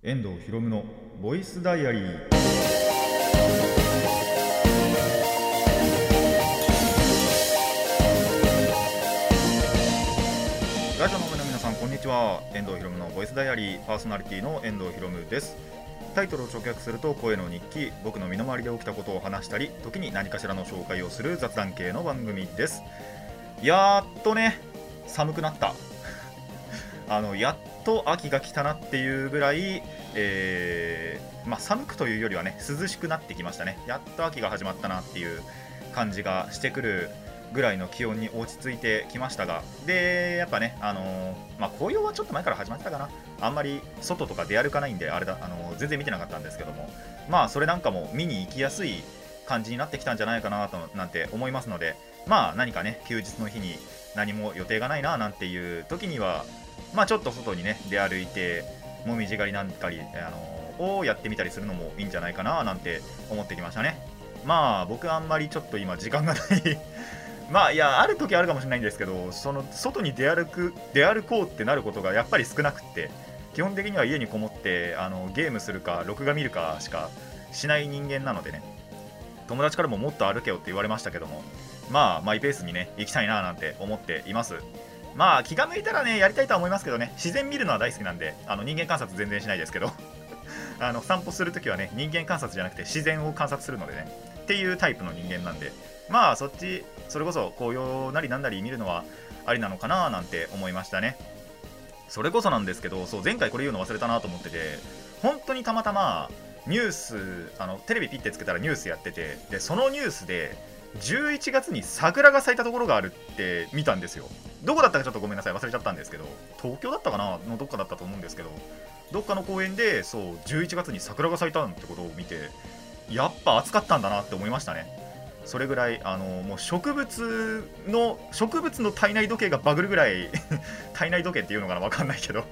遠藤博夢のボイスダイアリー。ラジオの前の皆さんこんにちは。遠藤博夢のボイスダイアリー。パーソナリティの遠藤博夢です。タイトルを直訳すると声の日記。僕の身の回りで起きたことを話したり時に何かしらの紹介をする雑談系の番組です。やっとね寒くなった。あのやっと秋が来たなっていうぐらい、えーまあ、寒くというよりはね涼しくなってきましたね。やっと秋が始まったなっていう感じがしてくるぐらいの気温に落ち着いてきましたが。でやっぱね、あのー、まあ、紅葉はちょっと前から始まったかな。あんまり外とか出歩かないんであれだ、あのー、全然見てなかったんですけども。まあそれなんかも見に行きやすい感じになってきたんじゃないかなとなんて思いますので。まあ何かね休日の日に何も予定がないななんていう時にはまあ、ちょっと外にね出歩いてもみじ狩りなんかり、あのをやってみたりするのもいいんじゃないかななんて思ってきましたね。まあ僕あんまりちょっと今時間がない。まあいやある時あるかもしれないんですけどその外に出歩く出歩こうってなることがやっぱり少なくって基本的には家にこもってあのゲームするか録画見るかしかしない人間なのでね。友達からももっと歩けよって言われましたけどもまあマイペースにね行きたいななんて思っています。まあ気が向いたらねやりたいとは思いますけどね。自然見るのは大好きなんであの人間観察全然しないですけど。あの散歩するときはね人間観察じゃなくて自然を観察するのでね。っていうタイプの人間なんで。まあそっちそれこそ紅葉なりなんなり見るのはありなのかななんて思いましたね。それこそなんですけどそう前回これ言うの忘れたなと思ってて本当にたまたまニュースあのテレビピッてつけたらニュースやっててでそのニュースで11月に桜が咲いたところがあるって見たんですよ。どこだったかちょっとごめんなさい忘れちゃったんですけど。東京だったかな？のどっかだったと思うんですけど。どっかの公園でそう11月に桜が咲いたってことを見てやっぱ暑かったんだなって思いましたね。それぐらいあのもう植物の植物の体内時計がバグるぐらい 体内時計っていうのかな分かんないけど。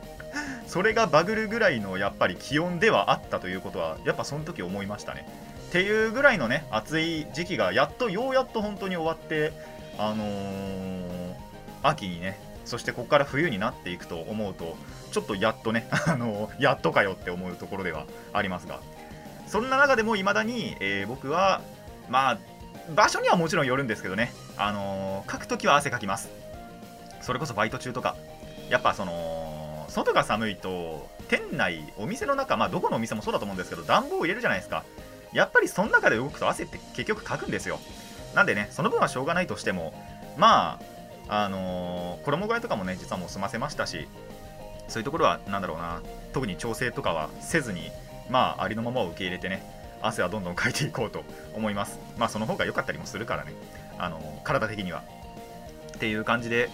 それがバグるぐらいのやっぱり気温ではあったということはやっぱその時思いましたね。っていうぐらいのね暑い時期がやっとようやっと本当に終わってあのー、秋にねそしてここから冬になっていくと思うとちょっとやっとね あのー、やっとかよって思うところではありますが。そんな中でもいまだに、えー、僕はまあ場所にはもちろんよるんですけどね。あのー、書くときは汗かきます。それこそバイト中とか。やっぱその外が寒いと店内お店の中まあどこのお店もそうだと思うんですけど暖房を入れるじゃないですか。やっぱりその中で動くと汗って結局かくんですよ。なんでねその分はしょうがないとしてもまああのー、衣替えとかもね実はもう済ませましたしそういうところは何だろうな特に調整とかはせずにまあありのままを受け入れてね汗はどんどんかいていこうと思います。まあその方が良かったりもするからね。あのー、体的には。っていう感じで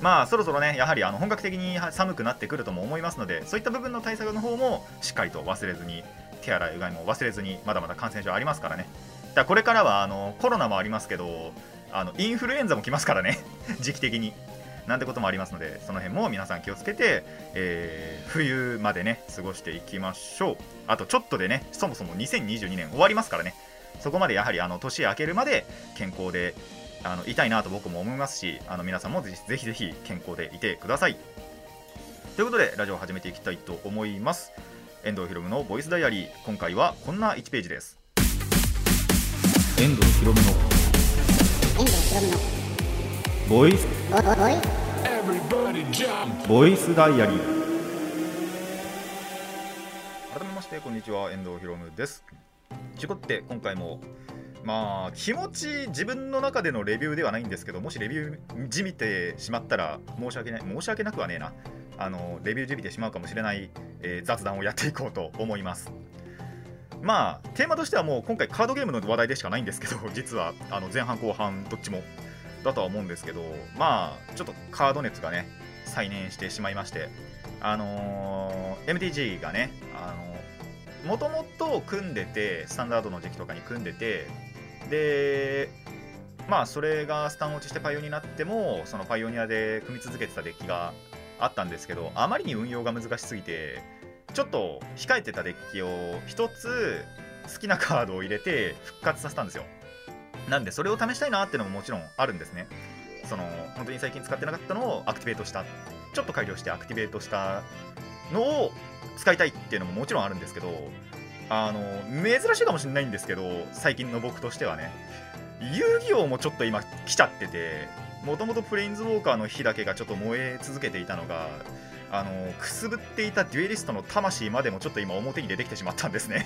まあそろそろねやはりあの本格的に寒くなってくるとも思いますのでそういった部分の対策の方もしっかりと忘れずに手洗いうがいも忘れずにまだまだ感染症ありますからね。だからこれからはあのコロナもありますけどあのインフルエンザも来ますからね。時期的に。なんてこともありますのでその辺も皆さん気をつけて、えー、冬までね過ごしていきましょう。あとちょっとでねそもそも2022年終わりますからね。そこまでやはりあの年明けるまで健康であのいたいなと僕も思いますしあの皆さんもぜひぜひ健康でいてください。ということでラジオを始めていきたいと思います。遠藤ひろむのボイスダイアリー。今回はこんな1ページです。遠藤ひろむのボイス？ボイスダイアリー。改めましてこんにちは。遠藤ひろむです。ちこって今回もまあ気持ち自分の中でのレビューではないんですけどもしレビューじみてしまったら申し訳ない申し訳なくはねえなあのレビューじみてしまうかもしれない、えー、雑談をやっていこうと思います。まあテーマとしてはもう今回カードゲームの話題でしかないんですけど 実はあの前半後半どっちもだとは思うんですけどまあちょっとカード熱がね再燃してしまいましてあのー、MTG がねあのもともと組んでてスタンダードの時期とかに組んでてでまあそれがスタン落ちしてパイオニアになってもそのパイオニアで組み続けてたデッキがあったんですけどあまりに運用が難しすぎてちょっと控えてたデッキを1つ好きなカードを入れて復活させたんですよ。なんでそれを試したいなっていうのももちろんあるんですね。その本当に最近使ってなかったのをアクティベートした。ちょっと改良してアクティベートしたのを使いたいっていうのももちろんあるんですけどあの珍しいかもしれないんですけど最近の僕としてはね。遊戯王もちょっと今来ちゃっててもともとプレインズウォーカーの火だけがちょっと燃え続けていたのがあのくすぶっていたデュエリストの魂までもちょっと今表に出てきてしまったんですね。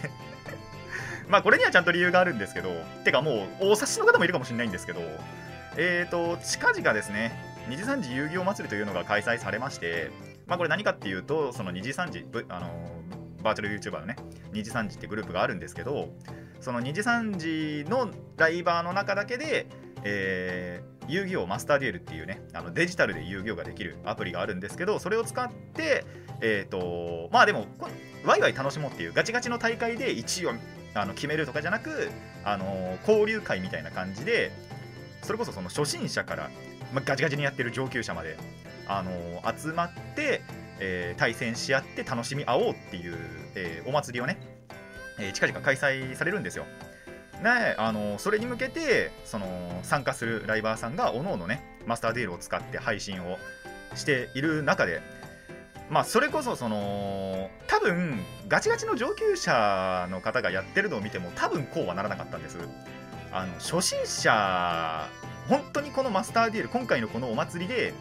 まあこれにはちゃんと理由があるんですけどてかもうお察しの方もいるかもしれないんですけどえーと近々ですね二次三次遊戯王祭りというのが開催されましてまあこれ何かっていうとその二次三次あのバーチャル YouTuber のね二次三次ってグループがあるんですけどその二次三次のライバーの中だけで、えー、遊戯王マスターデュエルっていうねあのデジタルで遊戯王ができるアプリがあるんですけどそれを使ってえっ、ー、とまあでもワイワイ楽しもうっていうガチガチの大会で1位をあの決めるとかじゃなくあの交流会みたいな感じでそれこそその初心者から、ま、ガチガチにやってる上級者まであの集まって、えー、対戦し合って楽しみ合おうっていう、えー、お祭りをね、えー、近々開催されるんですよ。ね、あのそれに向けてその参加するライバーさんがおのおのねマスターデールを使って配信をしている中でまあそれこそその多分ガチガチの上級者の方がやってるのを見ても多分こうはならなかったんです。あの初心者本当にこのマスターディール今回のこのお祭りで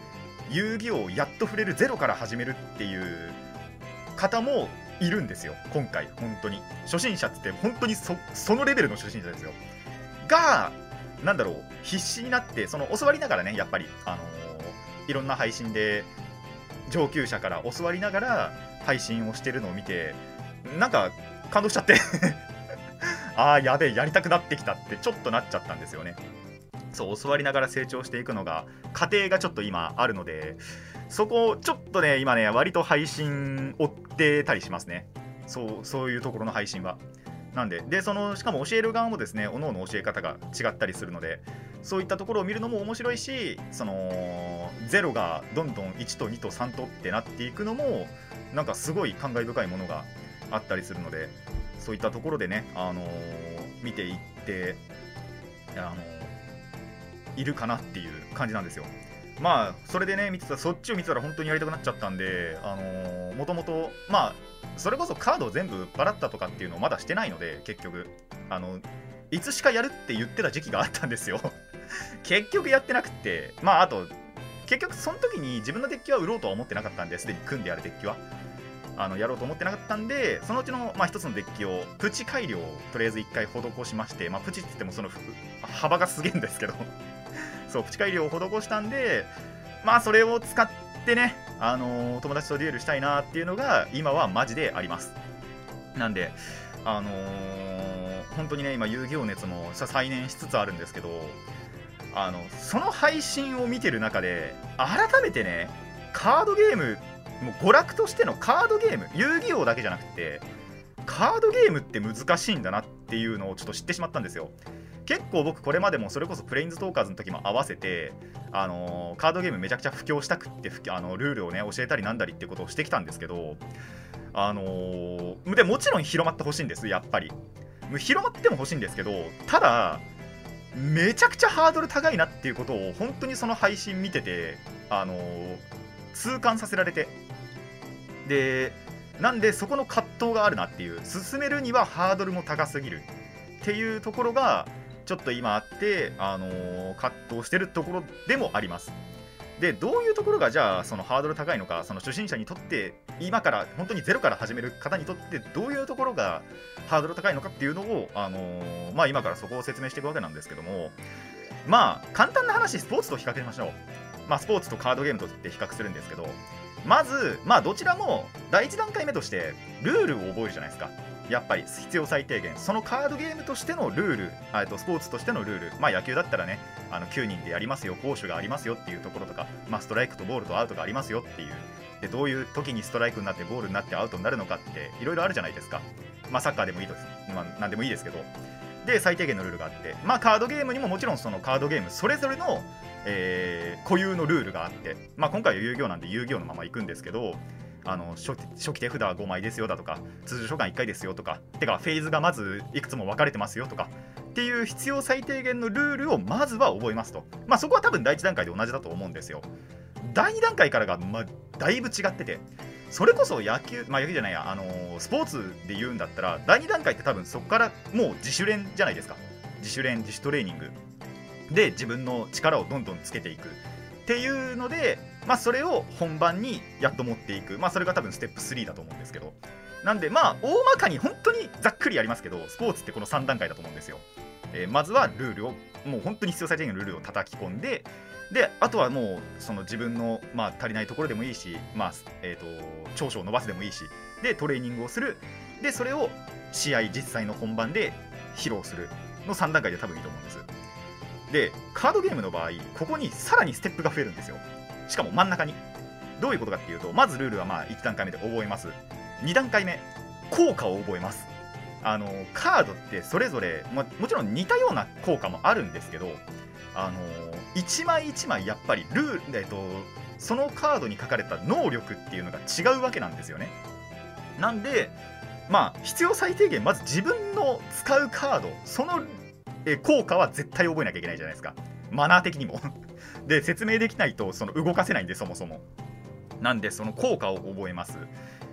遊戯王をやっと触れるゼロから始めるっていう方もいるんですよ今回本当に。初心者って本当にそのレベルの初心者ですよ。がなんだろう必死になってその教わりながらねやっぱりあのー、いろんな配信で上級者から教わりながら配信をしてるのを見てなんか感動しちゃって。ああやべえやりたくなってきたってちょっとなっちゃったんですよね。そう教わりながら成長していくのが過程がちょっと今あるのでそこをちょっとね今ね割と配信追ってたりしますね。そうそういうところの配信は。なんででそのしかも教える側もですねおのおの教え方が違ったりするのでそういったところを見るのも面白いしその0がどんどん1と2と3とってなっていくのもなんかすごい感慨深いものがあったりするのでそういったところでね、あのー、見ていってあのーいるかなっていう感じなんですよ。まあそれでね見てたそっちを見てたら本当にやりたくなっちゃったんであのー、もともとまあそれこそカードを全部バラったとかっていうのをまだしてないので結局。あのいつしかやるって言ってた時期があったんですよ。結局やってなくてまああと結局その時に自分のデッキは売ろうとは思ってなかったんですでに組んであるデッキは。あのやろうと思ってなかったんでそのうちの、まあ、一つのデッキをプチ改良をとりあえず1回施しまして、まあ、プチって言ってもその幅がすげえんですけど。そうプチ改良を施したんでまあそれを使ってねあのー、友達とデュエルしたいなっていうのが今はマジであります。なんであのー、本当にね今遊戯王熱も再燃しつつあるんですけどあのその配信を見てる中で改めてねカードゲームもう娯楽としてのカードゲーム遊戯王だけじゃなくてカードゲームって難しいんだなっていうのをちょっと知ってしまったんですよ。結構僕これまでもそれこそプレインズトーカーズの時も合わせて、あのー、カードゲームめちゃくちゃ布教したくってあのルールをね教えたりなんだりってことをしてきたんですけどあのー、でもちろん広まってほしいんですやっぱり。広まっても欲しいんですけどただめちゃくちゃハードル高いなっていうことを本当にその配信見ててあのー、痛感させられて。でなんでそこの葛藤があるなっていう進めるにはハードルも高すぎるっていうところがちょっと今あって、あのー、葛藤してるところでもあります。でどういうところがじゃあそのハードル高いのかその初心者にとって今から本当にゼロから始める方にとってどういうところがハードル高いのかっていうのを、あのー、まあ、今からそこを説明していくわけなんですけどもまあ簡単な話スポーツと比較しましょう、まあ、スポーツとカードゲームとって比較するんですけどまずまあどちらも第1段階目としてルールを覚えるじゃないですかやっぱり必要最低限。そのカードゲームとしてのルールとスポーツとしてのルールまあ野球だったらねあの9人でやりますよ攻守がありますよっていうところとか、まあ、ストライクとボールとアウトがありますよっていうでどういう時にストライクになってボールになってアウトになるのかっていろいろあるじゃないですか。まあサッカーでもいいです、まあ、何でもいいですけど。で最低限のルールがあってまあカードゲームにももちろんそのカードゲームそれぞれの、えー、固有のルールがあってまあ今回は遊戯王なんで遊戯王のまま行くんですけどあの初初期手札は5枚ですよだとか通常召喚1回ですよとかてかフェーズがまずいくつも分かれてますよとかっていう必要最低限のルールをまずは覚えますと。まあそこは多分第1段階で同じだと思うんですよ。第2段階からが、まあ、だいぶ違っててそれこそ野球まあ野球じゃないやあのースポーツで言うんだったら第2段階って多分そこからもう自主練じゃないですか。自主練自主トレーニング。で自分の力をどんどんつけていく。っていうので、まあ、それを本番にやっと持っていく、まあ、それが多分ステップ3だと思うんですけど。なんでまあ大まかに本当にざっくりやりますけどスポーツってこの3段階だと思うんですよ、えーまずはルールをもう本当に必要最低限のルールを叩き込んでであとはもうその自分の、まあ、足りないところでもいいし、まあえー、と長所を伸ばすでもいいしでトレーニングをする。でそれを試合実際の本番で披露するの3段階で多分いいと思うんです。でカードゲームの場合ここにさらにステップが増えるんですよ。しかも真ん中に。どういうことかっていうとまずルールはまあ1段階目で覚えます。2段階目効果を覚えます。あのカードってそれぞれ、まもちろん似たような効果もあるんですけどあの1枚1枚やっぱりルール、えっと、そのカードに書かれた能力っていうのが違うわけなんですよね。なんでまあ必要最低限まず自分の使うカードそのえ効果は絶対覚えなきゃいけないじゃないですか。マナー的にも。で説明できないとその動かせないんでそもそも。なんでその効果を覚えます。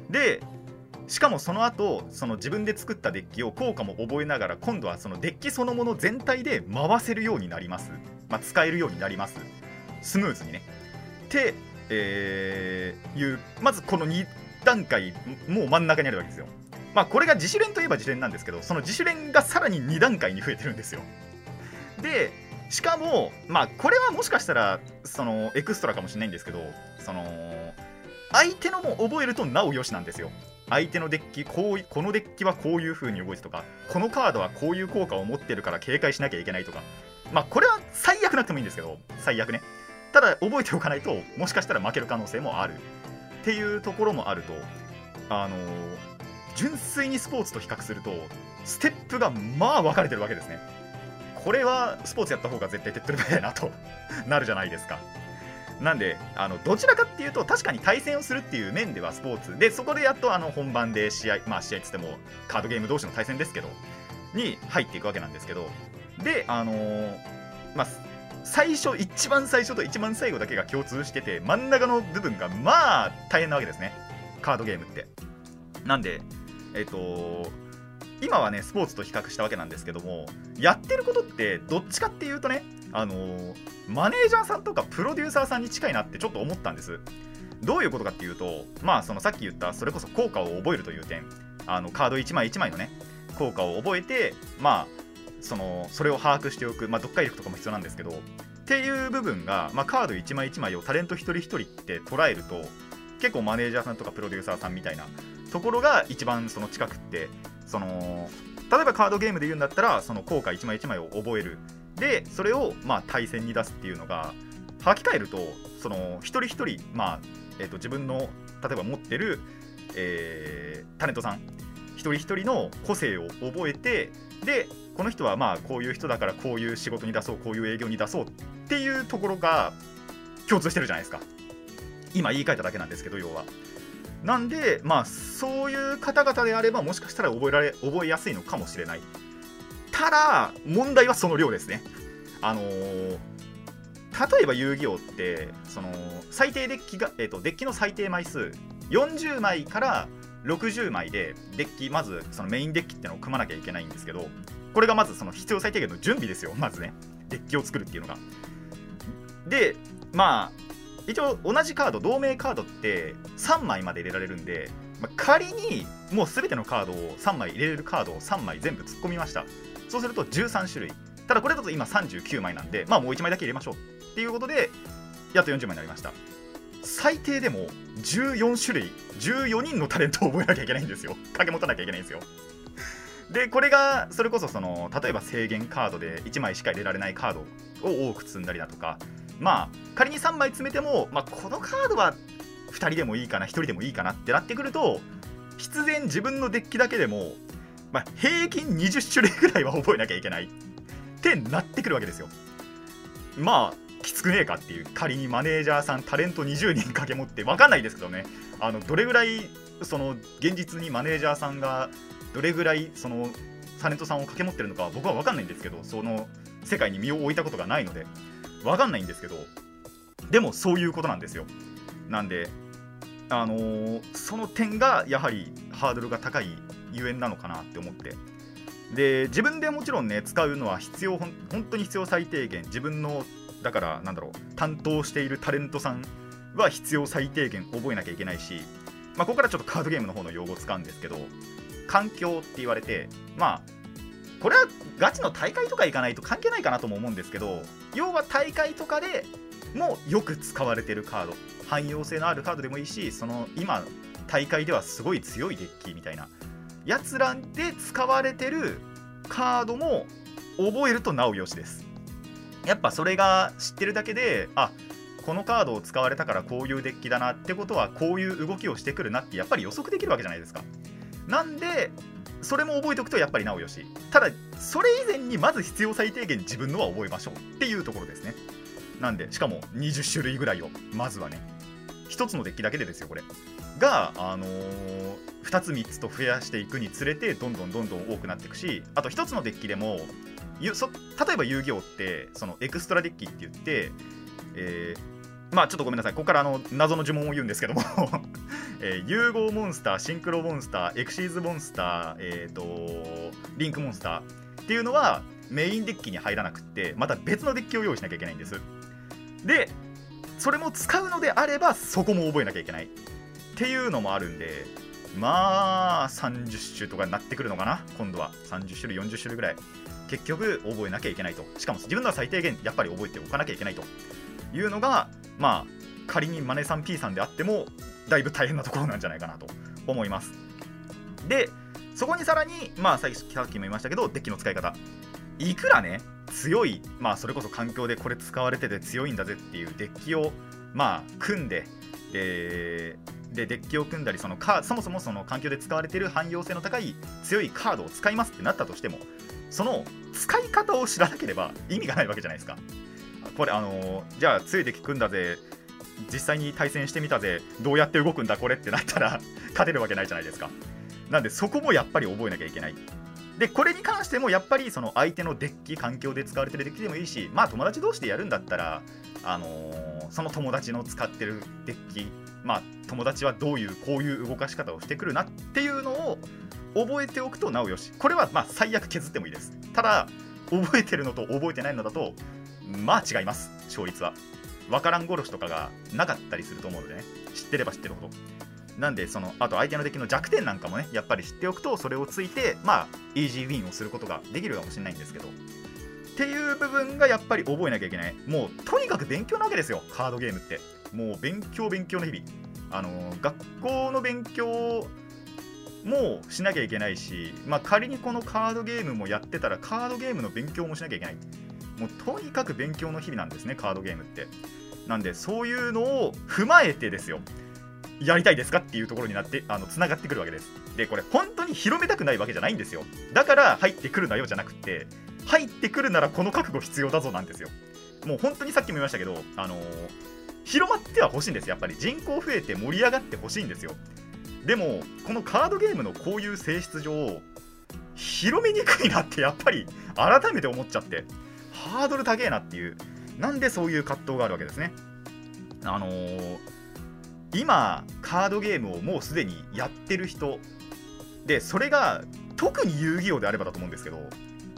でしかもその後その自分で作ったデッキを効果も覚えながら今度はそのデッキそのもの全体で回せるようになります、まあ、使えるようになります。スムーズにね。って、えーいうまずこの2段階もう真ん中にあるわけですよ。まあこれが自主練といえば自主練なんですけどその自主練がさらに2段階に増えてるんですよ。でしかもまあこれはもしかしたらそのエクストラかもしれないんですけどその相手のも覚えるとなおよしなんですよ。相手のデッキこうこのデッキはこういう風に動いてとかこのカードはこういう効果を持ってるから警戒しなきゃいけないとか。まあこれは最悪なくてもいいんですけど最悪ね。ただ覚えておかないともしかしたら負ける可能性もある。っていうところもあるとあの純粋にスポーツと比較するとステップがまあ分かれてるわけですね。これはスポーツやった方が絶対手っ取り早いなと なるじゃないですか。なんであのどちらかっていうと確かに対戦をするっていう面ではスポーツでそこでやっとあの本番で試合まあ試合っつってもカードゲーム同士の対戦ですけどに入っていくわけなんですけどであのーまあ最初一番最初と一番最後だけが共通してて真ん中の部分がまあ大変なわけですね。カードゲームって。なんでえっ、と今はねスポーツと比較したわけなんですけどもやってることってどっちかっていうとねあのーマネージャーさんとかプロデューサーさんに近いなってちょっと思ったんです。どういうことかっていうとまあそのさっき言ったそれこそ効果を覚えるという点。あのカード1枚1枚のね効果を覚えてまあそのそれを把握しておく、まあ、読解力とかも必要なんですけどっていう部分が、まあ、カード1枚1枚をタレント一人一人って捉えると結構マネージャーさんとかプロデューサーさんみたいなところが一番その近くってその例えばカードゲームで言うんだったらその効果1枚1枚を覚える。でそれをまあ対戦に出すっていうのが履き替えるとその一人一人、まあえー、と自分の例えば持ってる、えータレントさん一人一人の個性を覚えてでこの人はまあこういう人だからこういう仕事に出そうこういう営業に出そうっていうところが共通してるじゃないですか。今言い換えただけなんですけど要は。なんでまあそういう方々であればもしかしたら覚えられ覚えやすいのかもしれない。ただ問題はその量ですね。あのー例えば遊戯王ってその最低デッキが、えー、とデッキの最低枚数40枚から60枚でデッキまずそのメインデッキってのを組まなきゃいけないんですけどこれがまずその必要最低限の準備ですよまずね。デッキを作るっていうのが。でまあ一応同じカード同盟カードって3枚まで入れられるんで、まあ仮にもう全てのカードを3枚入れれるカードを3枚全部突っ込みました。そうすると13種類。ただこれだと今39枚なんでまあもう1枚だけ入れましょう。っていうことでやっと40枚になりました。最低でも14種類。14人のタレントを覚えなきゃいけないんですよ。掛け持たなきゃいけないんですよ。でこれがそれこそその例えば制限カードで1枚しか入れられないカードを多く積んだりだとかまあ仮に3枚詰めても、まあ、このカードは2人でもいいかな1人でもいいかなってなってくると必然自分のデッキだけでも、まあ、平均20種類ぐらいは覚えなきゃいけないってなってくるわけですよ。まあきつくねえかっていう仮にマネージャーさんタレント20人掛け持って分かんないですけどね。あのどれぐらいその現実にマネージャーさんがどれぐらいそのタレントさんを掛け持ってるのかは僕は分かんないんですけどその世界に身を置いたことがないので。分かんないんですけどでもそういうことなんですよ。なんであのー、その点がやはりハードルが高いゆえんなのかなって思って。で自分でもちろんね使うのは必要本当に必要最低限自分のだからなんだろう担当しているタレントさんは必要最低限覚えなきゃいけないし、まあ、ここからちょっとカードゲームの方の用語を使うんですけど環境って言われてまあこれはガチの大会とか行かないと関係ないかなとも思うんですけど要は大会とかでもよく使われてるカード。汎用性のあるカードでもいいしその今大会ではすごい強いデッキみたいな。やつらで使われてるカードも覚えるとなおよしです。やっぱそれが知ってるだけであこのカードを使われたからこういうデッキだなってことはこういう動きをしてくるなってやっぱり予測できるわけじゃないですか。なんでそれも覚えておくとやっぱりなおよし。ただそれ以前にまず必要最低限自分のは覚えましょうっていうところですね。なんでしかも20種類ぐらいをまずはね1つのデッキだけでですよこれ。が、あのー、2つ3つと増やしていくにつれてどんどんどんどん多くなっていくしあと1つのデッキでも例えば遊戯王ってそのエクストラデッキって言って、えー、まあちょっとごめんなさい。ここからあの謎の呪文を言うんですけども。えー、融合モンスターシンクロモンスターエクシーズモンスター、えーと、リンクモンスターっていうのはメインデッキに入らなくてまた別のデッキを用意しなきゃいけないんです。でそれも使うのであればそこも覚えなきゃいけない。っていうのもあるんでまあ30種とかになってくるのかな？今度は。30種類40種類ぐらい。結局覚えなきゃいけないと。しかも自分のは最低限やっぱり覚えておかなきゃいけないというのがまあ仮にマネさん P さんであってもだいぶ大変なところなんじゃないかなと思います。でそこにさらにまあさっきも言いましたけどデッキの使い方。いくらね強いまあそれこそ環境でこれ使われてて強いんだぜっていうデッキをまあ組んでででデッキを組んだりそのカそもそもその環境で使われてる汎用性の高い強いカードを使いますってなったとしてもその使い方を知らなければ意味がないわけじゃないですか。これあのー、じゃあ強いデッキ組んだぜ実際に対戦してみたぜどうやって動くんだこれってなったら 勝てるわけないじゃないですか。なんでそこもやっぱり覚えなきゃいけない。でこれに関してもやっぱりその相手のデッキ環境で使われてるデッキでもいいしまあ友達同士でやるんだったらあのー、その友達の使ってるデッキまあ友達はどういうこういう動かし方をしてくるなっていうのを覚えておくとなおよし。これはまあ最悪削ってもいいです。ただ覚えてるのと覚えてないのだとまあ違います勝率は。分からん殺しとかがなかったりすると思うのでね。知ってれば知ってるほど。なんでそのあと相手の敵の弱点なんかもねやっぱり知っておくとそれをついてまあイージーウィンをすることができるかもしれないんですけど。っていう部分がやっぱり覚えなきゃいけない。もうとにかく勉強なわけですよカードゲームって。もう勉強勉強の日々。あの学校の勉強もしなきゃいけないし、まあ、仮にこのカードゲームもやってたらカードゲームの勉強もしなきゃいけない。もうとにかく勉強の日々なんですねカードゲームって。なんでそういうのを踏まえてですよやりたいですかっていうところになってあの繋がってくるわけです。でこれ本当に広めたくないわけじゃないんですよ。だから入ってくるなよじゃなくて入ってくるならこの覚悟必要だぞなんですよ。もう本当にさっきも言いましたけどあのー、広まっては欲しいんですやっぱり。人口増えて盛り上がってほしいんですよ。でもこのカードゲームのこういう性質上広めにくいなってやっぱり改めて思っちゃって。ハードル高えなっていうなんでそういう葛藤があるわけですね。あのー、今カードゲームをもうすでにやってる人でそれが特に遊戯王であればだと思うんですけど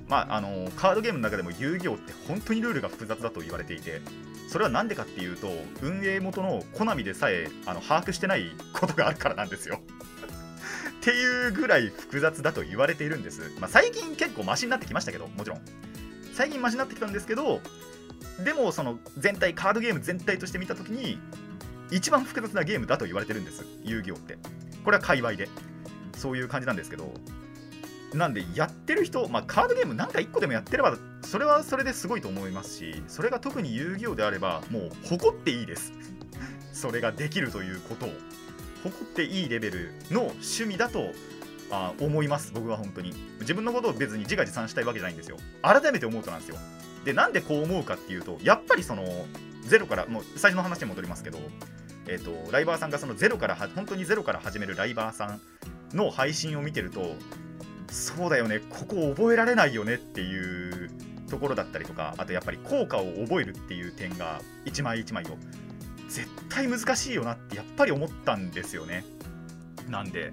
まああのー、カードゲームの中でも遊戯王って本当にルールが複雑だと言われていてそれは何でかっていうと運営元のコナミでさえあの把握してないことがあるからなんですよ。っていうぐらい複雑だと言われているんです、まあ、最近結構マシになってきましたけどもちろん。最近マシになってきたんですけどでもその全体カードゲーム全体として見た時に一番複雑なゲームだと言われてるんです遊戯王って。これは界隈で。そういう感じなんですけどなんでやってる人、まあ、カードゲームなんか1個でもやってればそれはそれですごいと思いますしそれが特に遊戯王であればもう誇っていいです。それができるということを。誇っていいレベルの趣味だとあ思います僕は本当に。自分のことを別に自画自賛したいわけじゃないんですよ。改めて思うとなんですよ。でなんでこう思うかっていうとやっぱりそのゼロからもう最初の話に戻りますけどえーと、ライバーさんがそのゼロから本当にゼロから始めるライバーさんの配信を見てるとそうだよねここ覚えられないよねっていうところだったりとかあとやっぱり効果を覚えるっていう点が1枚1枚を絶対難しいよなってやっぱり思ったんですよね。なんで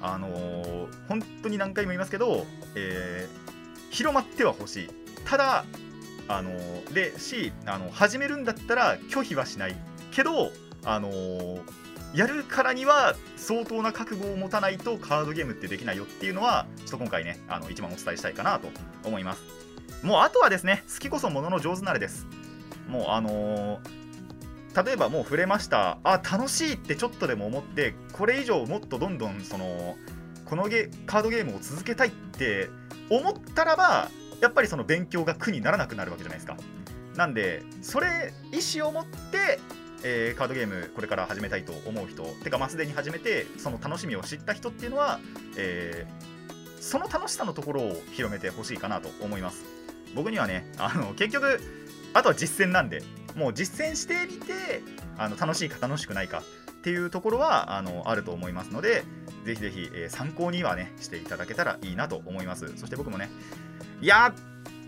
あのー、本当に何回も言いますけど、えー、広まってはほしい。ただあのー、でしあの始めるんだったら拒否はしない。けどあのー、やるからには相当な覚悟を持たないとカードゲームってできないよっていうのはちょっと今回ねあの一番お伝えしたいかなと思います。もうあとはですね好きこそものの上手なれです。もうあのー、例えばもう触れました。あ楽しいってちょっとでも思ってこれ以上もっとどんどんそのこのゲカードゲームを続けたいって思ったらばやっぱりその勉強が苦にならなくなるわけじゃないですか。なんでそれ意思を持ってえー、カードゲームこれから始めたいと思う人てかまあすでに始めてその楽しみを知った人っていうのは、えー、その楽しさのところを広めてほしいかなと思います。僕にはねあの結局あとは実践なんでもう実践してみてあの楽しいか楽しくないかっていうところはあのあると思いますのでぜひぜひ、えー、参考にはねしていただけたらいいなと思いますそして僕もねいや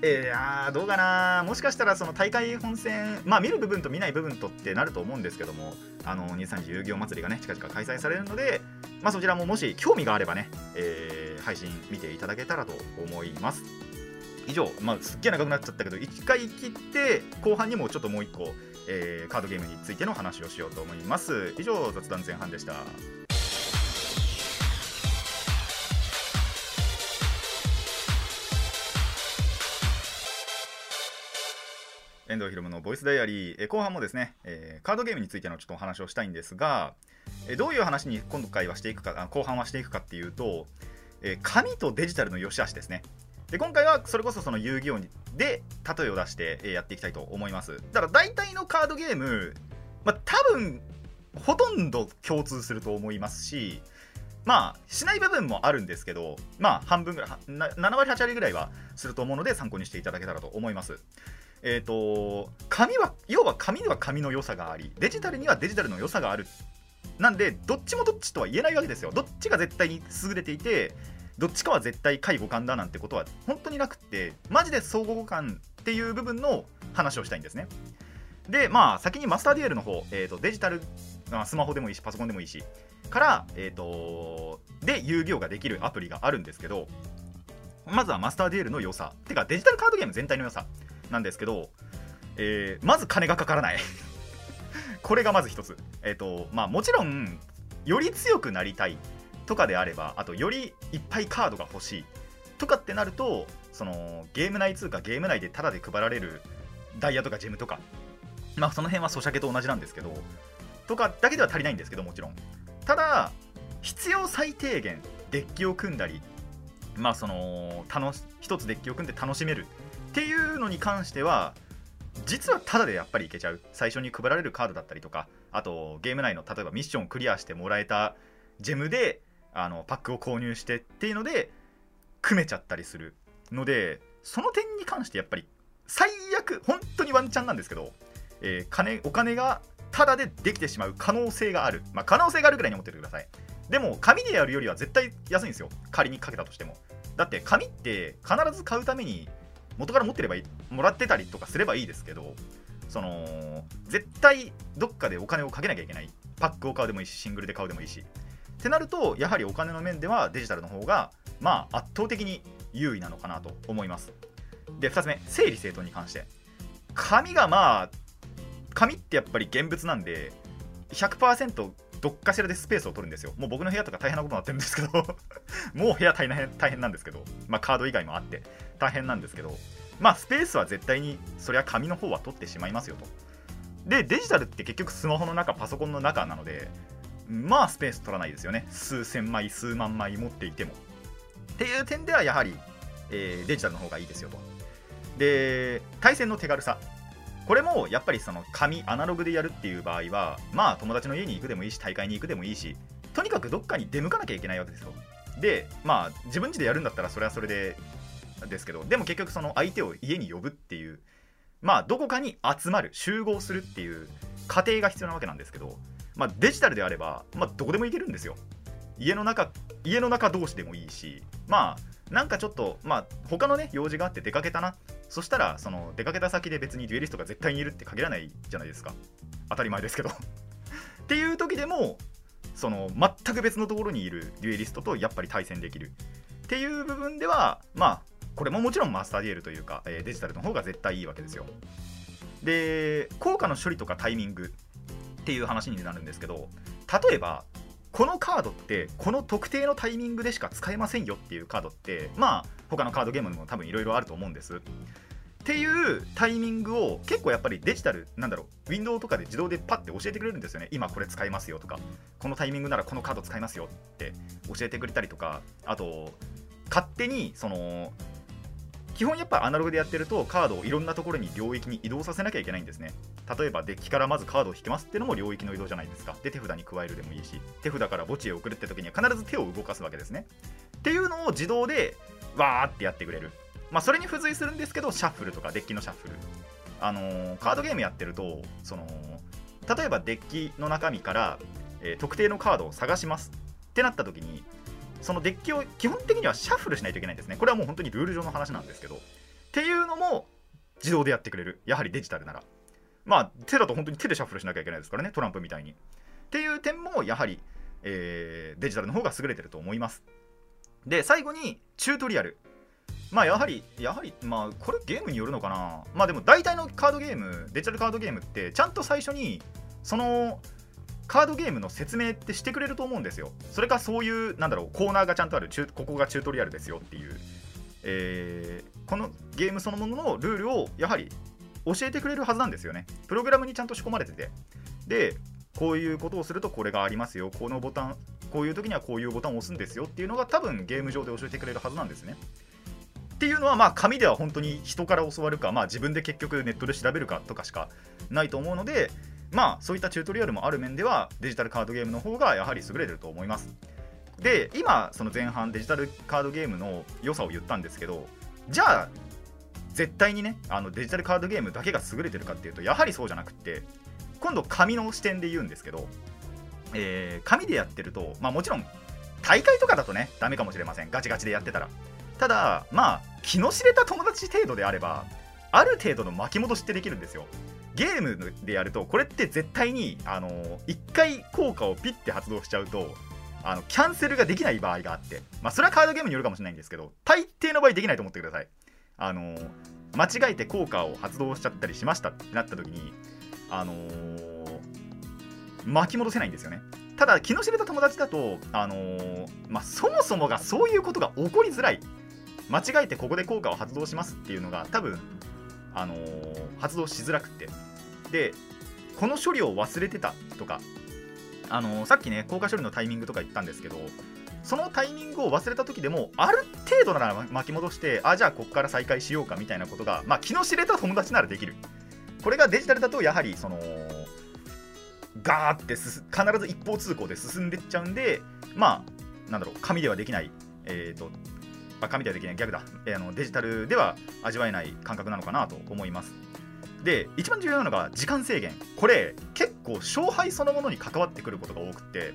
えー、どうかな、もしかしたらその大会本戦、まあ、見る部分と見ない部分とってなると思うんですけども、あの230遊戯王祭りがね、近々開催されるので、まあ、そちらももし興味があればね、えー、配信見ていただけたらと思います。以上、まあ、すっげえ長くなっちゃったけど、1回切って、後半にもちょっともう1個、えー、カードゲームについての話をしようと思います。以上、雑談前半でした。遠藤ひろむのボイスダイアリー、え後半もですね、えー、カードゲームについてのちょっとお話をしたいんですが、えどういう話に今回はしていくか、後半はしていくかっていうと、え紙とデジタルの良し悪しですね。で今回はそれこそその遊戯王で例えを出してやっていきたいと思います。だから大体のカードゲーム、まあ、多分ほとんど共通すると思いますし、まあ、しない部分もあるんですけど、まあ、半分ぐらい、7割、8割ぐらいはすると思うので、参考にしていただけたらと思います。えっ、ー、と紙は要は紙には紙の良さがありデジタルにはデジタルの良さがあるなんでどっちもどっちとは言えないわけですよどっちが絶対に優れていてどっちかは絶対介護官だなんてことは本当になくってマジで相互互換っていう部分の話をしたいんですね。でまあ先にマスターデュエルの方、えーと、デジタル、まあ、スマホでもいいしパソコンでもいいしから、えーと、で遊戯王ができるアプリがあるんですけどまずはマスターデュエルの良さ。てかデジタルカードゲーム全体の良さなんですけど、えー、まず金がかからない。これがまず一つ。えっ、ー、と、まあもちろん、より強くなりたい。とかであれば、あとよりいっぱいカードが欲しいとかってなると、そのゲーム内通貨、ゲーム内でタダで配られるダイヤとかジェムとか、まあその辺はソシャゲと同じなんですけど、とかだけでは足りないんですけど、もちろん。ただ、必要最低限、デッキを組んだり、まあその、楽し一つデッキを組んで楽しめるっていうのに関しては実はただでやっぱりいけちゃう最初に配られるカードだったりとかあとゲーム内の例えばミッションをクリアしてもらえたジェムであのパックを購入してっていうので組めちゃったりするのでその点に関してやっぱり最悪本当にワンチャンなんですけど、えー、金お金がタダでできてしまう可能性がある。まあ可能性があるぐらいに思っててください。でも紙でやるよりは絶対安いんですよ。仮にかけたとしても。だって紙って必ず買うために元から持ってればいいもらってたりとかすればいいですけどその絶対どっかでお金をかけなきゃいけない。パックを買うでもいいしシングルで買うでもいいし。ってなるとやはりお金の面ではデジタルの方がまあ圧倒的に優位なのかなと思います。で2つ目整理整頓に関して。紙がまあ紙ってやっぱり現物なんで100%どっかしらでスペースを取るんですよ。もう僕の部屋とか大変なことになってるんですけど。もう部屋大変大変なんですけど、まあカード以外もあって大変なんですけど、まあスペースは絶対にそりゃ紙の方は取ってしまいますよと。で、デジタルって結局スマホの中、パソコンの中なので、まあスペース取らないですよね。数千枚、数万枚持っていても。っていう点ではやはり、えー、デジタルの方がいいですよと。で、対戦の手軽さ。これもやっぱりその紙アナログでやるっていう場合はまあ友達の家に行くでもいいし大会に行くでもいいしとにかくどっかに出向かなきゃいけないわけですよでまあ自分家でやるんだったらそれはそれでですけどでも結局その相手を家に呼ぶっていうまあどこかに集まる集合するっていう過程が必要なわけなんですけどまあデジタルであればまあどこでも行けるんですよ家の中家の中同士でもいいしまあなんかちょっと、まあ、他のね、用事があって出かけたな。そしたら、その、出かけた先で別にデュエリストが絶対にいるって限らないじゃないですか。当たり前ですけど っていう時でもその全く別のところにいるデュエリストとやっぱり対戦できるっていう部分ではまあこれももちろんマスターデュエルというか、えー、デジタルの方が絶対いいわけですよで効果の処理とかタイミングっていう話になるんですけど例えばこのカードってこの特定のタイミングでしか使えませんよっていうカードってまあ他のカードゲームでも多分いろいろあると思うんです。っていうタイミングを結構やっぱりデジタルなんだろうウィンドウとかで自動でパッて教えてくれるんですよね。今これ使いますよとかこのタイミングならこのカード使いますよって教えてくれたりとかあと勝手にその基本やっぱアナログでやってるとカードをいろんなところに領域に移動させなきゃいけないんですね。例えばデッキからまずカードを引きますっていうのも領域の移動じゃないですか。で手札に加えるでもいいし手札から墓地へ送るって時には必ず手を動かすわけですね。っていうのを自動でわーってやってくれる。まあ、それに付随するんですけどシャッフルとかデッキのシャッフル。あのー、カードゲームやってるとその例えばデッキの中身から、えー、特定のカードを探しますってなった時にそのデッキを基本的にはシャッフルしないといけないんですね。これはもう本当にルール上の話なんですけど。っていうのも自動でやってくれる。やはりデジタルなら。まあ手だと本当に手でシャッフルしなきゃいけないですからねトランプみたいにっていう点もやはり、えー、デジタルの方が優れてると思いますで最後にチュートリアルまあやはり、やはり、まあこれゲームによるのかな。まあでも大体のカードゲーム、デジタルカードゲームってちゃんと最初にそのカードゲームの説明ってしてくれると思うんですよ。それかそういう、なんだろう、コーナーがちゃんとある、ここがチュートリアルですよっていう、えー、このゲームそのもののルールをやはり教えてくれるはずなんですよね。プログラムにちゃんと仕込まれてて。で、こういうことをするとこれがありますよ。このボタン、こういう時にはこういうボタンを押すんですよっていうのが多分ゲーム上で教えてくれるはずなんですね。っていうのはまあ紙では本当に人から教わるか、まあ、自分で結局ネットで調べるかとかしかないと思うのでまあそういったチュートリアルもある面ではデジタルカードゲームの方がやはり優れてると思いますで今その前半デジタルカードゲームの良さを言ったんですけどじゃあ絶対にねあのデジタルカードゲームだけが優れてるかっていうとやはりそうじゃなくって今度紙の視点で言うんですけど、えー、紙でやってるとまあもちろん大会とかだとねダメかもしれません。ガチガチでやってたら。ただまあ気の知れた友達程度であればある程度の巻き戻しってできるんですよ。ゲームでやるとこれって絶対にあの1回効果をピッて発動しちゃうとあのキャンセルができない場合があって。まあそれはカードゲームによるかもしれないんですけど大抵の場合できないと思ってください。あの間違えて効果を発動しちゃったりしましたってなった時にあのー、巻き戻せないんですよね。ただ気の知れた友達だと、あのー、まあ、そもそもがそういうことが起こりづらい。間違えてここで効果を発動しますっていうのが多分、あのー、発動しづらくて。でこの処理を忘れてたとか、あの、さっきね効果処理のタイミングとか言ったんですけどそのタイミングを忘れた時でもある程度なら巻き戻してあじゃあここから再開しようかみたいなことが、まあ、気の知れた友達ならできる。これがデジタルだとやはりそのガーって必ず一方通行で進んでっちゃうんでまあなんだろう紙ではできないえっ、ー、とあ紙ではできない逆だ、えー、あのデジタルでは味わえない感覚なのかなと思います。で一番重要なのが時間制限。これ結構勝敗そのものに関わってくることが多くて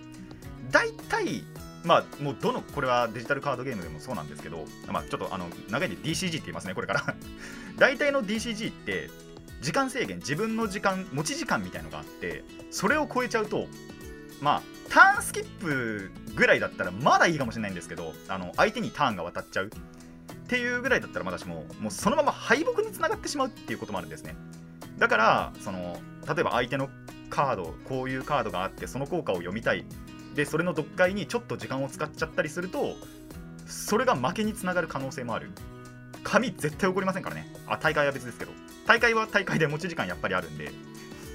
大体まあもうどのこれはデジタルカードゲームでもそうなんですけど、まあ、ちょっとあの長いんで DCG って言いますねこれから。大体の DCG って時間制限自分の時間持ち時間みたいのがあってそれを超えちゃうとまあターンスキップぐらいだったらまだいいかもしれないんですけどあの相手にターンが渡っちゃう。っていうぐらいだったら私ももうそのまま敗北につながってしまうっていうこともあるんですね。だからその例えば相手のカードこういうカードがあってその効果を読みたい。でそれの読解にちょっと時間を使っちゃったりするとそれが負けにつながる可能性もある。紙絶対起こりませんからね。あ大会は別ですけど。大会は大会で持ち時間やっぱりあるんで。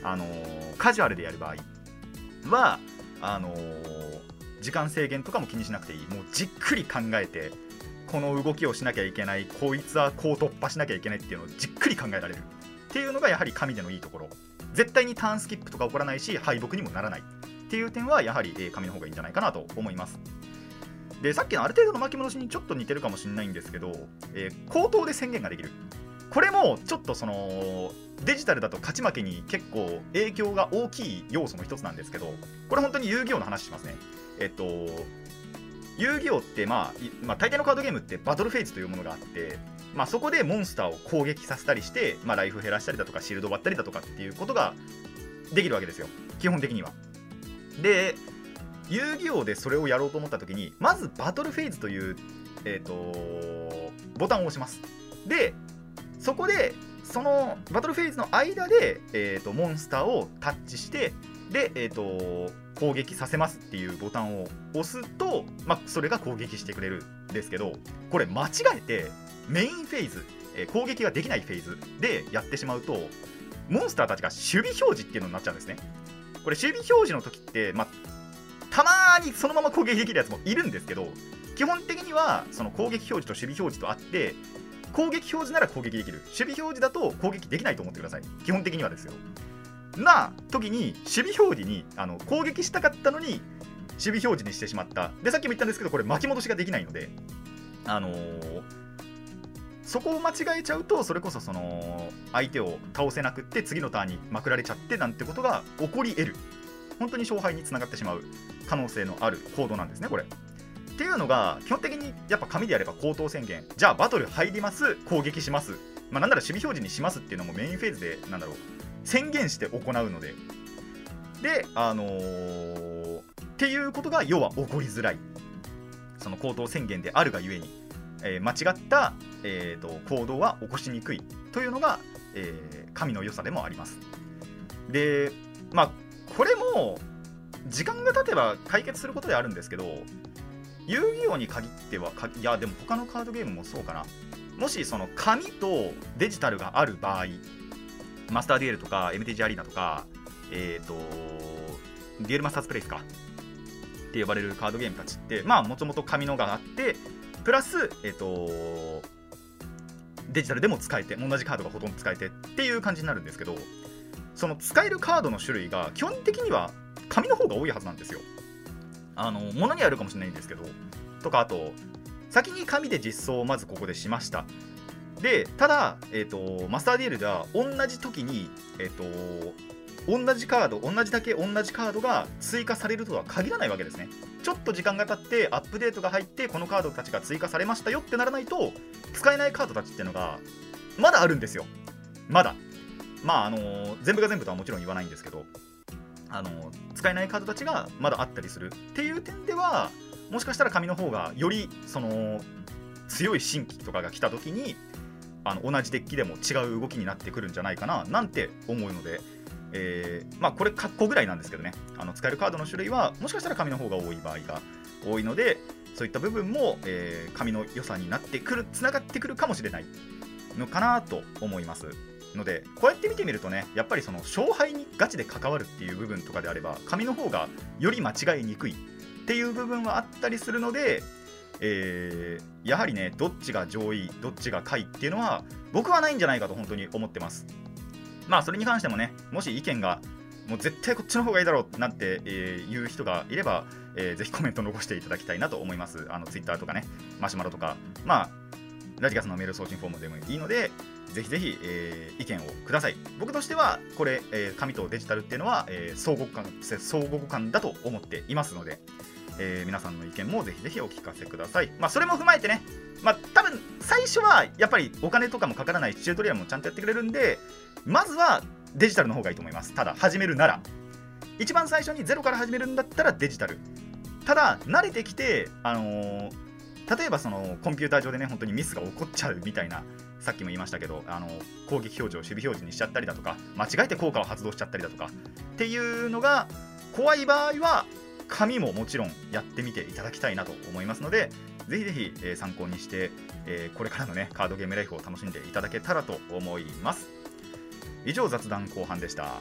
あのー、カジュアルでやる場合はあのー、時間制限とかも気にしなくていい。もうじっくり考えてこの動きをしなきゃいけないこいつはこう突破しなきゃいけないっていうのをじっくり考えられる。っていうのがやはり神でのいいところ。絶対にターンスキップとか起こらないし敗北にもならない。っていう点はやはり、え、紙の方がいいんじゃないかなと思います。でさっきのある程度の巻き戻しにちょっと似てるかもしれないんですけど、えー、口頭で宣言ができる。これもちょっとそのデジタルだと勝ち負けに結構影響が大きい要素の一つなんですけどこれ本当に遊戯王の話しますね。えっと遊戯王って、まあ、まあ大抵のカードゲームってバトルフェイズというものがあって、まあ、そこでモンスターを攻撃させたりして、まあ、ライフ減らしたりだとかシールド割ったりだとかっていうことができるわけですよ。基本的には。で遊戯王でそれをやろうと思った時にまずバトルフェーズという、えーと、ボタンを押します。でそこでそのバトルフェーズの間で、えーと、モンスターをタッチしてで、えーと、攻撃させますっていうボタンを押すと、まあ、それが攻撃してくれるんですけどこれ間違えてメインフェーズ、えー、攻撃ができないフェーズでやってしまうとモンスターたちが守備表示っていうのになっちゃうんですね。これ守備表示の時って、まあ、たまにそのまま攻撃できるやつもいるんですけど基本的にはその攻撃表示と守備表示とあって攻撃表示なら攻撃できる。守備表示だと攻撃できないと思ってください。基本的にはですよ。な時に守備表示にあの攻撃したかったのに守備表示にしてしまった。でさっきも言ったんですけどこれ巻き戻しができないのであのー、そこを間違えちゃうとそれこそその相手を倒せなくって次のターンにまくられちゃってなんてことが起こり得る。本当に勝敗につながってしまう可能性のあるコードなんですねこれ。っていうのが基本的にやっぱ紙でやれば口頭宣言。じゃあバトル入ります。攻撃します。まあなんなら守備表示にしますっていうのもメインフェーズでなんだろう。宣言して行うので。であのー、っていうことが要は起こりづらい。その口頭宣言であるがゆえに、えー、間違った、えーと、行動は起こしにくいというのが、えー、神の良さでもあります。でまあこれも時間が経てば解決することであるんですけど遊戯王に限ってはいやでも他のカードゲームもそうかな。もしその紙とデジタルがある場合マスターデュエルとか MTG アリーナとかえっ、ー、とデュエルマスターズプレイスかって呼ばれるカードゲームたちってまあもともと紙のがあってプラスえっ、とデジタルでも使えて同じカードがほとんど使えてっていう感じになるんですけどその使えるカードの種類が基本的には紙の方が多いはずなんですよ。あの、ものにあるかもしれないんですけど、とか、あと、先に紙で実装をまずここでしました。で、ただ、えっ、ー、と、マスターディールでは同じ時に、えっ、ー、と、同じカード、同じだけ同じカードが追加されるとは限らないわけですね。ちょっと時間が経ってアップデートが入ってこのカードたちが追加されましたよってならないと使えないカードたちっていうのがまだあるんですよ。まだ。まああのー、全部が全部とはもちろん言わないんですけど、あのー、使えないカードたちがまだあったりするっていう点ではもしかしたら紙の方がよりその強い新規とかが来た時にあの同じデッキでも違う動きになってくるんじゃないかななんて思うので、えー、まあこれ括弧ぐらいなんですけどねあの使えるカードの種類はもしかしたら紙の方が多い場合が多いのでそういった部分も、えー、紙の良さになってくるつながってくるかもしれないのかなと思います。のでこうやって見てみるとねやっぱりその勝敗にガチで関わるっていう部分とかであれば紙の方がより間違いにくいっていう部分はあったりするので、えー、やはりねどっちが上位どっちが下位っていうのは僕はないんじゃないかと本当に思ってますまあそれに関してもねもし意見がもう絶対こっちの方がいいだろうなんて、えー、言う人がいれば、えー、ぜひコメント残していただきたいなと思います。あの Twitter とかねマシュマロとか。まあラジカスのメール送信フォームでもいいので、ぜひぜひ、えー、意見をください。僕としては、これ、えー、紙とデジタルっていうのは、えー、相互感相互感だと思っていますので、えー、皆さんの意見もぜひぜひお聞かせください。まあ、それも踏まえてね、まあ、多分最初はやっぱりお金とかもかからないしチュートリアルもちゃんとやってくれるんで、まずはデジタルの方がいいと思います。ただ、始めるなら。一番最初にゼロから始めるんだったらデジタル。ただ、慣れてきて、あのー例えばそのコンピューター上でね本当にミスが起こっちゃうみたいなさっきも言いましたけどあの攻撃表示を守備表示にしちゃったりだとか間違えて効果を発動しちゃったりだとかっていうのが怖い場合は紙ももちろんやってみていただきたいなと思いますのでぜひぜひ、え、参考にして、え、これからのねカードゲームライフを楽しんでいただけたらと思います。以上雑談後半でした。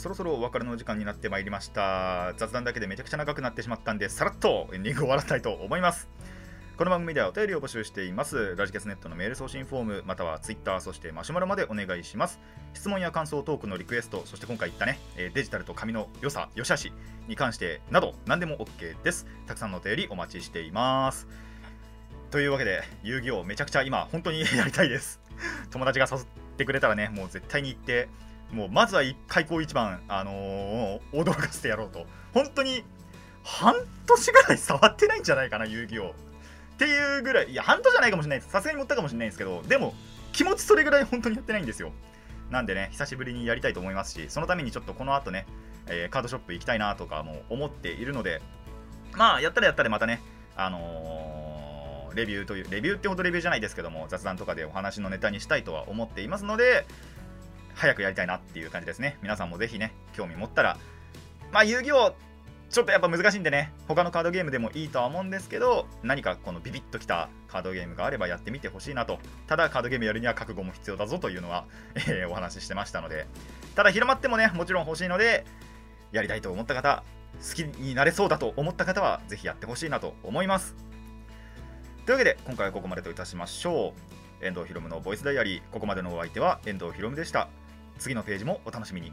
そろそろお別れの時間になってまいりました雑談だけでめちゃくちゃ長くなってしまったんでさらっとエンディングを終わらたいと思いますこの番組ではお便りを募集しています。ラジキャスネットのメール送信フォーム、または Twitter、そしてマシュマロまでお願いします。質問や感想、トークのリクエスト、そして今回言ったね、デジタルと紙の良さ、良し悪しに関してなど、何でも OK です。たくさんのお便りお待ちしています。というわけで、遊戯王めちゃくちゃ今、本当にやりたいです。友達が誘ってくれたらねもう絶対に行ってもうまずは開口一番、あのー、驚かせてやろうと。本当に半年ぐらい触ってないんじゃないかな遊戯王。っていうぐらいいや半年じゃないかもしれないです。さすがに持ったかもしれないんですけどでも気持ちそれぐらい本当にやってないんですよ。なんでね久しぶりにやりたいと思いますしそのためにちょっとこの後ね、えー、カードショップ行きたいなとかも思っているのでまあやったらやったらまたねあのー、レビューというレビューってほどレビューじゃないですけども雑談とかでお話のネタにしたいとは思っていますので早くやりたいなっていう感じですね。皆さんもぜひね興味持ったらまあ遊戯王ちょっとやっぱ難しいんでね他のカードゲームでもいいとは思うんですけど何かこのビビッときたカードゲームがあればやってみてほしいなと。ただカードゲームやるには覚悟も必要だぞというのは、え、お話ししてましたので。ただ広まってもねもちろん欲しいのでやりたいと思った方好きになれそうだと思った方はぜひやってほしいなと思います。というわけで今回はここまでといたしましょう。遠藤ひろむのボイスダイアリー。ここまでのお相手は遠藤ひろむでした。次のページもお楽しみに。